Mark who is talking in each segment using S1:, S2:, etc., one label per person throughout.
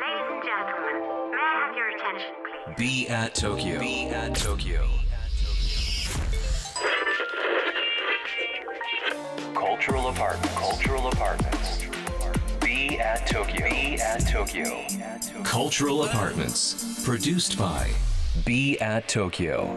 S1: Ladies and gentlemen, may I have your attention, please?
S2: Be at Tokyo. Be at Tokyo. Cultural apartment. Cultural apartments. Be at Tokyo. Be at Tokyo. Cultural apartments. Produced by Be at Tokyo.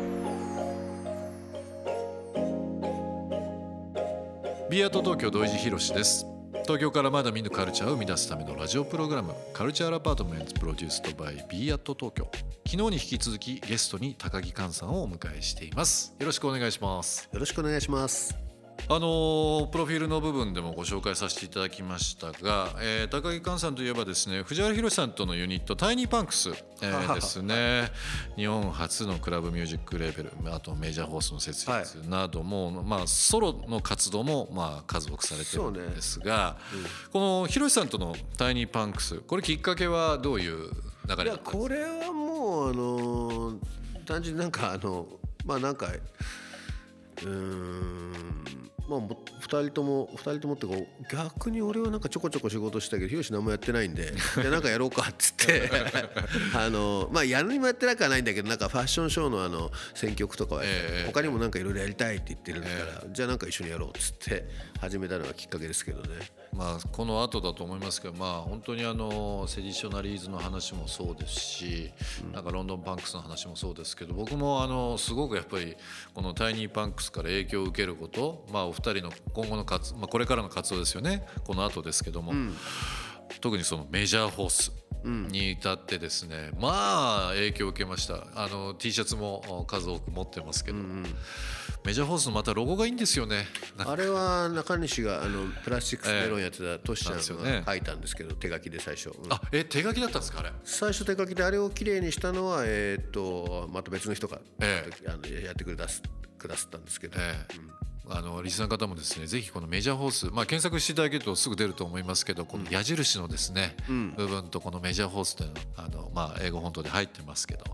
S3: ビアート東京土井地博です 東京からまだ見ぬカルチャーを生み出すためのラジオプログラムカルチャーアパートメント produced by BE AT TOKYO。昨日に引き続きゲストに高木完さんをお迎えしています。よろしくお願いします。
S4: よろしくお願いします。
S3: あのープロフィールの部分でもご紹介させていただきましたが、えー高木完さんといえばですね藤原ヒロシさんとのユニットタイニーパンクス、えー ですね。日本初のクラブミュージックレーベルあとメジャーフォースの設立なども、まあ、ソロの活動もまあ数多くされてるんですが、この宏さんとのタイニーパンクスこれきっかけはどういう流れ
S4: い
S3: だったん
S4: や
S3: ですか？
S4: これはもうあのー単純になんかあのまあなんかうーんまあも二人とも二人ともってこう逆に俺はなんかちょこちょこ仕事したけどヒロシ何もやってないんで じゃあなんかやろうかっつって あのまあやるにもやってなくはないんだけどなんかファッションショーのあの選曲とかは
S3: ええ
S4: 他にもなんかいろいろやりたいって言ってるから、じゃあなんか一緒にやろうっつって始めたのがきっかけですけどね。
S3: まあ、この後だと思いますけど、まあ、本当にあのセディショナリーズの話もそうですし、なんかロンドンパンクスの話もそうですけど僕もあのすごくやっぱりこのタイニーパンクスから影響を受けること、まあ、お二人の今後の活、まあ、これからの活動ですよね。この後ですけども、特にそのメジャーフォースに至ってですね、まあ影響を受けました。あの T シャツも数多く持ってますけど、メジャーホースのまたロゴがいいんですよね。
S4: あれは中西があのプラスチックスメロンやってたトシちゃんが書いたんですけど手書きで最初、うん。
S3: あえ手書きだったんですかあれ？
S4: 最初手書きであれをきれいにしたのはえーっとまた別の人が、
S3: え
S4: あのやってくれだすくださったんですけど、
S3: ええあのリスナーの方もですねぜひこのメジャーホース、まあ、検索していただけるとすぐ出ると思いますけどこの矢印のですね、部分とこのメジャーホースというのはあの、まあ、英語本当で入ってますけど、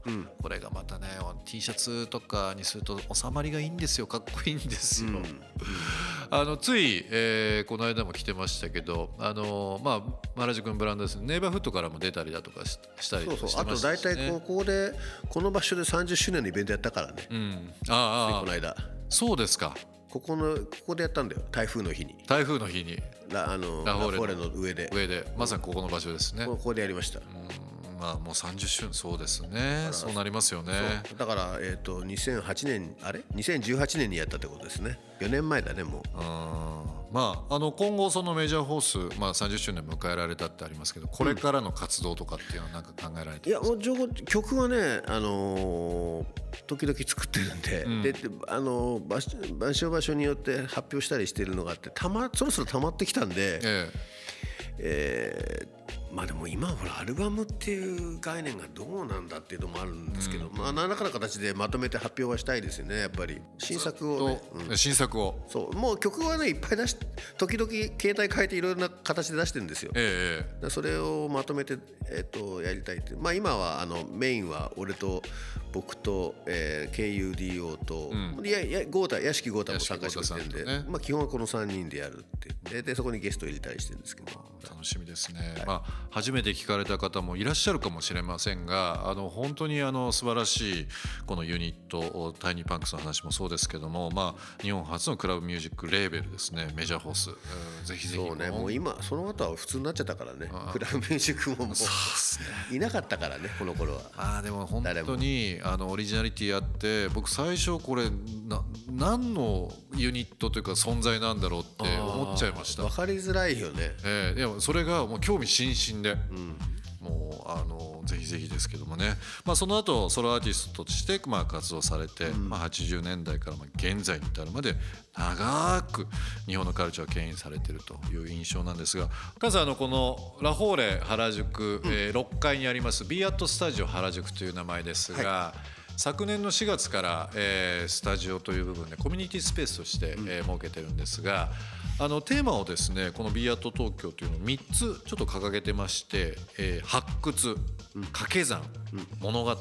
S3: これがまたね T シャツとかにすると収まりがいいんですよ。かっこいいんですよ。あのつい、えーこの間も来てましたけどあの、まあ、原宿のブランドですねネイバーフットからも出たりだとかししたり
S4: そうそう。
S3: して
S4: あと大体ここでこの場所で30周年のイベントやったからね、
S3: うん、ああああ。
S4: この間。
S3: そうですか
S4: ここのここでやったんだよ。台風の日に。
S3: 台風の日に。
S4: ラあの
S3: ラフォーレの。
S4: 上で。
S3: 上で。まさにここの場所ですね。
S4: ここでやりました、
S3: うんまあもう30周年そうですね。そうなりますよね。
S4: だから、えー、と2008年あれ？2018年にやったってことですね。4年前だねもう。
S3: うんまああの今後そのメジャーホース、まあ、30周年迎えられたってありますけどこれからの活動とかっていうのは何か考えられて
S4: いやもう曲はね、あのー時々作ってるんで,、でであのー場所場所場所によって発表したりしてるのがあってたまそろそろ溜まってきたんで、
S3: え。
S4: えーまあでも今はほらアルバムっていう概念がどうなんだっていうのもあるんですけど、まあ何らかの形でまとめて発表はしたいですよねやっぱり。新作
S3: え
S4: をね、
S3: と新作を。
S4: そう。もう曲はねいっぱい出し時々携帯変えていろいろな形で出してるんですよ。
S3: え
S4: それをまとめて、えっとやりたいってまあ今はあのメインは俺と僕と、えー、KUDO と、いやいや豪太屋敷豪太も参加してくれてるんで、
S3: ね
S4: まあ、基本はこの3人でやるって。ででそこにゲストを入れたりしてるんですけど。
S3: え楽しみですね、まあ、初めて聞かれた方もいらっしゃるかもしれませんがあの本当にあの素晴らしいこのユニットタイニーパンクスの話もそうですけども、まあ、日本初のクラブミュージックレーベルですねメジャーホース、うんぜひぜひ
S4: そうねもう今その後は普通になっちゃったからねクラブミュージックももういなかったからねこの頃は。
S3: あーでも本当にあのオリジナリティあって僕最初これな何のユニットというか存在なんだろうって思っちゃいました
S4: 分。かりづらいよね。
S3: えーでもそれがもう興味津々で、もうあのぜひぜひですけどもね、まあ、その後ソロアーティストとしてまあ活動されて、まあ、80年代からまあ現在に至るまで長く日本のカルチャーを牽引されているという印象なんですがカズさんあのこのラフォーレ原宿、えー6階にありますビーアットスタジオ原宿という名前ですが、昨年の4月から、えースタジオという部分でコミュニティスペースとして、えー設けてるんですがあのテーマをですねこの b アット東京というのを3つちょっと掲げてまして、えー発掘掛け算、物語、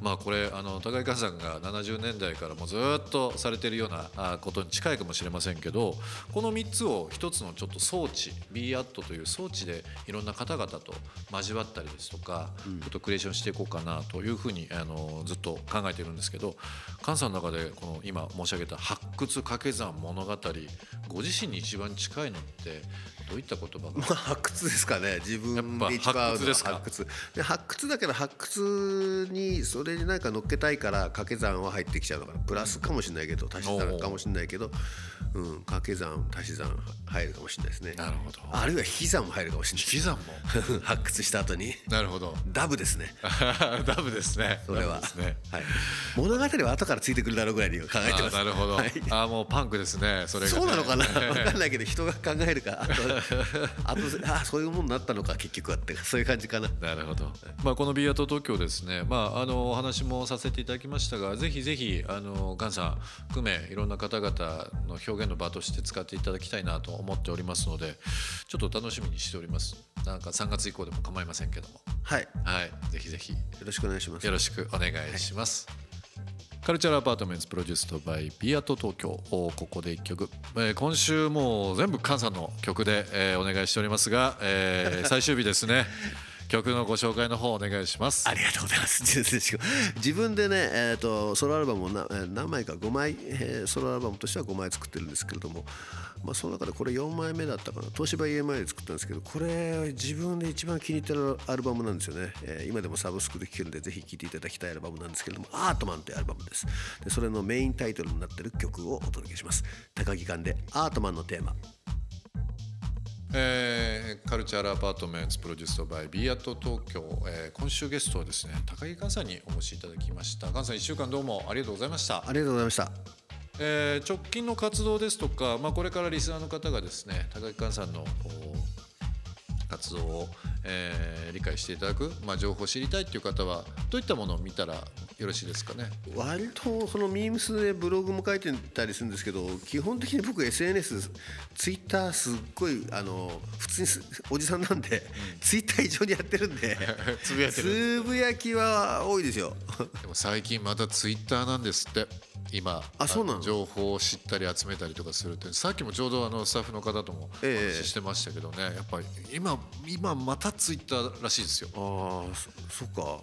S3: まあこれあの高井寛さんが70年代からもずっとされているようなあことに近いかもしれませんけどこの3つを一つのちょっと装置 BAT という装置でいろんな方々と交わったりですとか、ちょっとクリエーションしていこうかなというふうにあのずっと考えているんですけど菅さんの中でこの今申し上げた発掘掛け算物語ご自身に一番近いのってどういった言葉が？
S4: まあ発掘ですかね。自分で一番
S3: 発掘ですか？
S4: 発掘。で発掘だけど発掘にそれに何か乗っけたいから掛け算は入ってきちゃうのかな。プラスかもしれないけど足し算かもしれないけど、うん、掛け算足し算入るかもしれないですね。
S3: なるほど。
S4: あるいは引き算も入るかもしれない。
S3: 引き算も？
S4: 発掘した後に。
S3: なるほど。
S4: ダブですね。
S3: ダブですね。
S4: それは、
S3: ね。
S4: はい、物語は後からついてくるだろうぐらいに考えてます。
S3: あなるほど、
S4: はい。
S3: あもうパンクですねそれ
S4: そうなのかな？分かんないけど人が考えるか。あとあとあそういうものになったのか結局はってそういう感じかな。
S3: なるほど、まあ、この B アート東京ですね、まあ、あのお話もさせていただきましたがぜひぜひあのガンさん含めいろんな方々の表現の場として使っていただきたいなと思っておりますのでちょっと楽しみにしております。なんか3月以降でも構いませんけども。
S4: はい。よ
S3: はい。ぜひぜひ。
S4: ろしくお願いします。
S3: よろしくお願いします、カルチャーアパートメントプロデュースとバイビアート東京。おここで1曲、えー今週もう全部菅さんの曲で、えーお願いしておりますが、えー最終日ですね 曲のご紹介の方お願いします。
S4: ありがとうございます。自分でね、えー、とソロアルバムをなえ何枚か5枚、えーソロアルバムとしては5枚作ってるんですけれども、まあ、その中でこれ4枚目だったかな。東芝 EMI で作ったんですけどこれ自分で一番気に入ってるアルバムなんですよね、えー今でもサブスクで聴けるんでぜひ聴いていただきたいアルバムなんですけれども「アートマン」というアルバムです。でそれのメインタイトルになってる曲をお届けします。高木館で「アートマン」のテーマ。
S3: えーカルチャーアパートメントプロデュースとバイビアート東京、えー今週ゲストはですね高木寛さんにお越しいただきました。菅さん1週間どうもありがとうございました。
S4: ありがとうございました。
S3: えー直近の活動ですとか、まあ、これからリスナーの方がですね高木寛さんの活動を、えー理解していただく、まあ、情報を知りたいという方はどういったものを見たらよろしいですかね。
S4: 割とそのミームスでブログも書いてたりするんですけど基本的に僕 SNS ツイッターすっごいあの普通にすおじさんなんで、ツイッター異常にやってるんで
S3: つぶやいてる
S4: つぶやきは多いですよ。
S3: でも最近またツイッターなんですって。今
S4: あそうなの？
S3: の情報を知ったり集めたりとかするってさっきもちょうどあのスタッフの方ともお
S4: ええ。
S3: 話ししてましたけどね、やっぱり今今またツイッターらしいですよ。
S4: ああそそっか、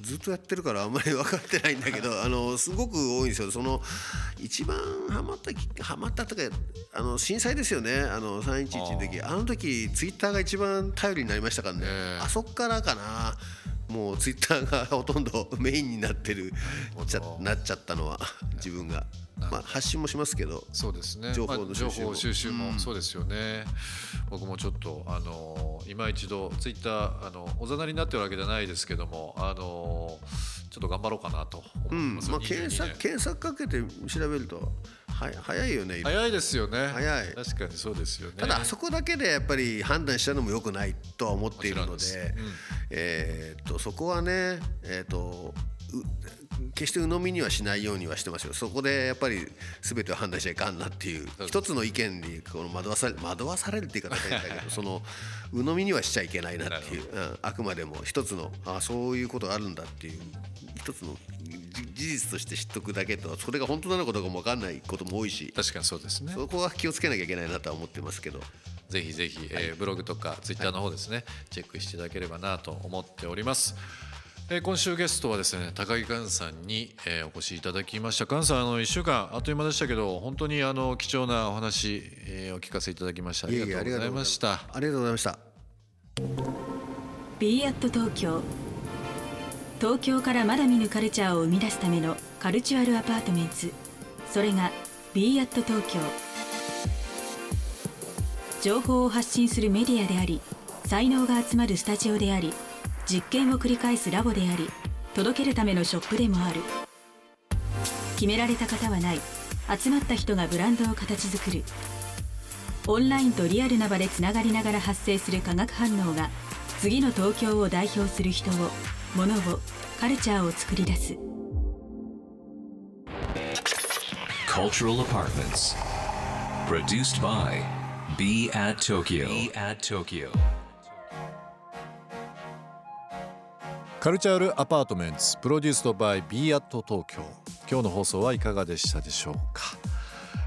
S4: ずっとやってるからあんまり分かってないんだけど あのすごく多いんですよ。その一番ハマったきハマったとかあの震災ですよね。あの311の時。あの時ツイッターが一番頼りになりましたからね、
S3: ええ。
S4: あそっからかな。もうツイッターがほとんどメインになってる。ちゃなっちゃったのは自分が、まあ、発信もしますけど
S3: そうですね。
S4: 情報の
S3: まあ
S4: 収集も
S3: 情報収集もそうですよね。僕もちょっとあの今一度ツイッターあのおざなりになってるわけじゃないですけども、あのちょっと頑張ろうかなと思います。
S4: うんまあ、
S3: 22
S4: 検索
S3: 年
S4: 検索かけて調べるとは早いよね
S3: 早いですよね。
S4: 早い
S3: 確かにそうですよね。
S4: ただあそこだけでやっぱり判断しちゃうのも良くないとは思っているので
S3: うん
S4: えーっとそこはねえーっとう決して鵜呑みにはしないようにはしてますよ。そこでやっぱり全てを判断しちゃいかんなっていう。一つの意見にこの惑わされ惑わされるって言い方変だけど その鵜呑みにはしちゃいけないなっていう、うん。あくまでも一つのあそういうことがあるんだっていう一つのじ事実として知っとくだけとそれが本当なのかどうかも分かんないことも多いし
S3: 確かにそうですね。
S4: そこは気をつけなきゃいけないなとは思ってますけど。
S3: ぜひぜひ、えーブログとかツイッターの方ですね、チェックしていただければなと思っております。えー今週ゲストはですね高木完さんに、えーお越しいただきました。完さんあの1週間あっという間でしたけど本当にあの貴重なお話、えーお聞かせいただきましてありがとうございました。
S4: ありがとうございました。
S5: b アット東京。東京からまだ見ぬカルチャーを生み出すためのカルチュアルアパートメンツ。それが b アット東京。情報を発信するメディアであり才能が集まるスタジオであり実験を繰り返すラボであり届けるためのショップでもある決められた方はない集まった人がブランドを形作るオンラインとリアルな場でつながりながら発生する化学反応が次の東京を代表する人を物をカルチャーを作り出す
S2: Cultural Apartments. Produced by B at Tokyo. Be at Tokyo.
S3: カルチャールアパートメンツプロデュースドバイ b アット東京。今日の放送はいかがでしたでしょうか、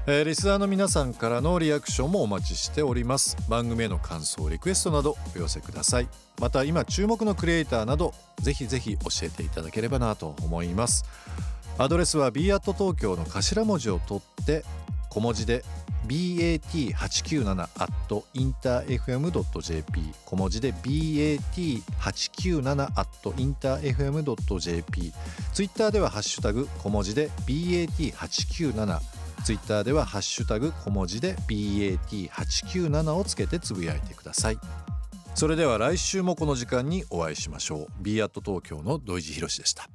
S3: えー、リスナーの皆さんからのリアクションもお待ちしております。番組への感想リクエストなどお寄せください。また今注目のクリエイターなどぜひぜひ教えていただければなと思います。アドレスは b アット東京の頭文字を取って小文字で bat897.interfm.jp 小文字で bat897.interfm.jp ツイッターではハッシュタグ小文字で bat897 ツイッターではハッシュタグ小文字で bat897 をつけてつぶやいてください。それでは来週もこの時間にお会いしましょう。B アット東京の土井地博でした。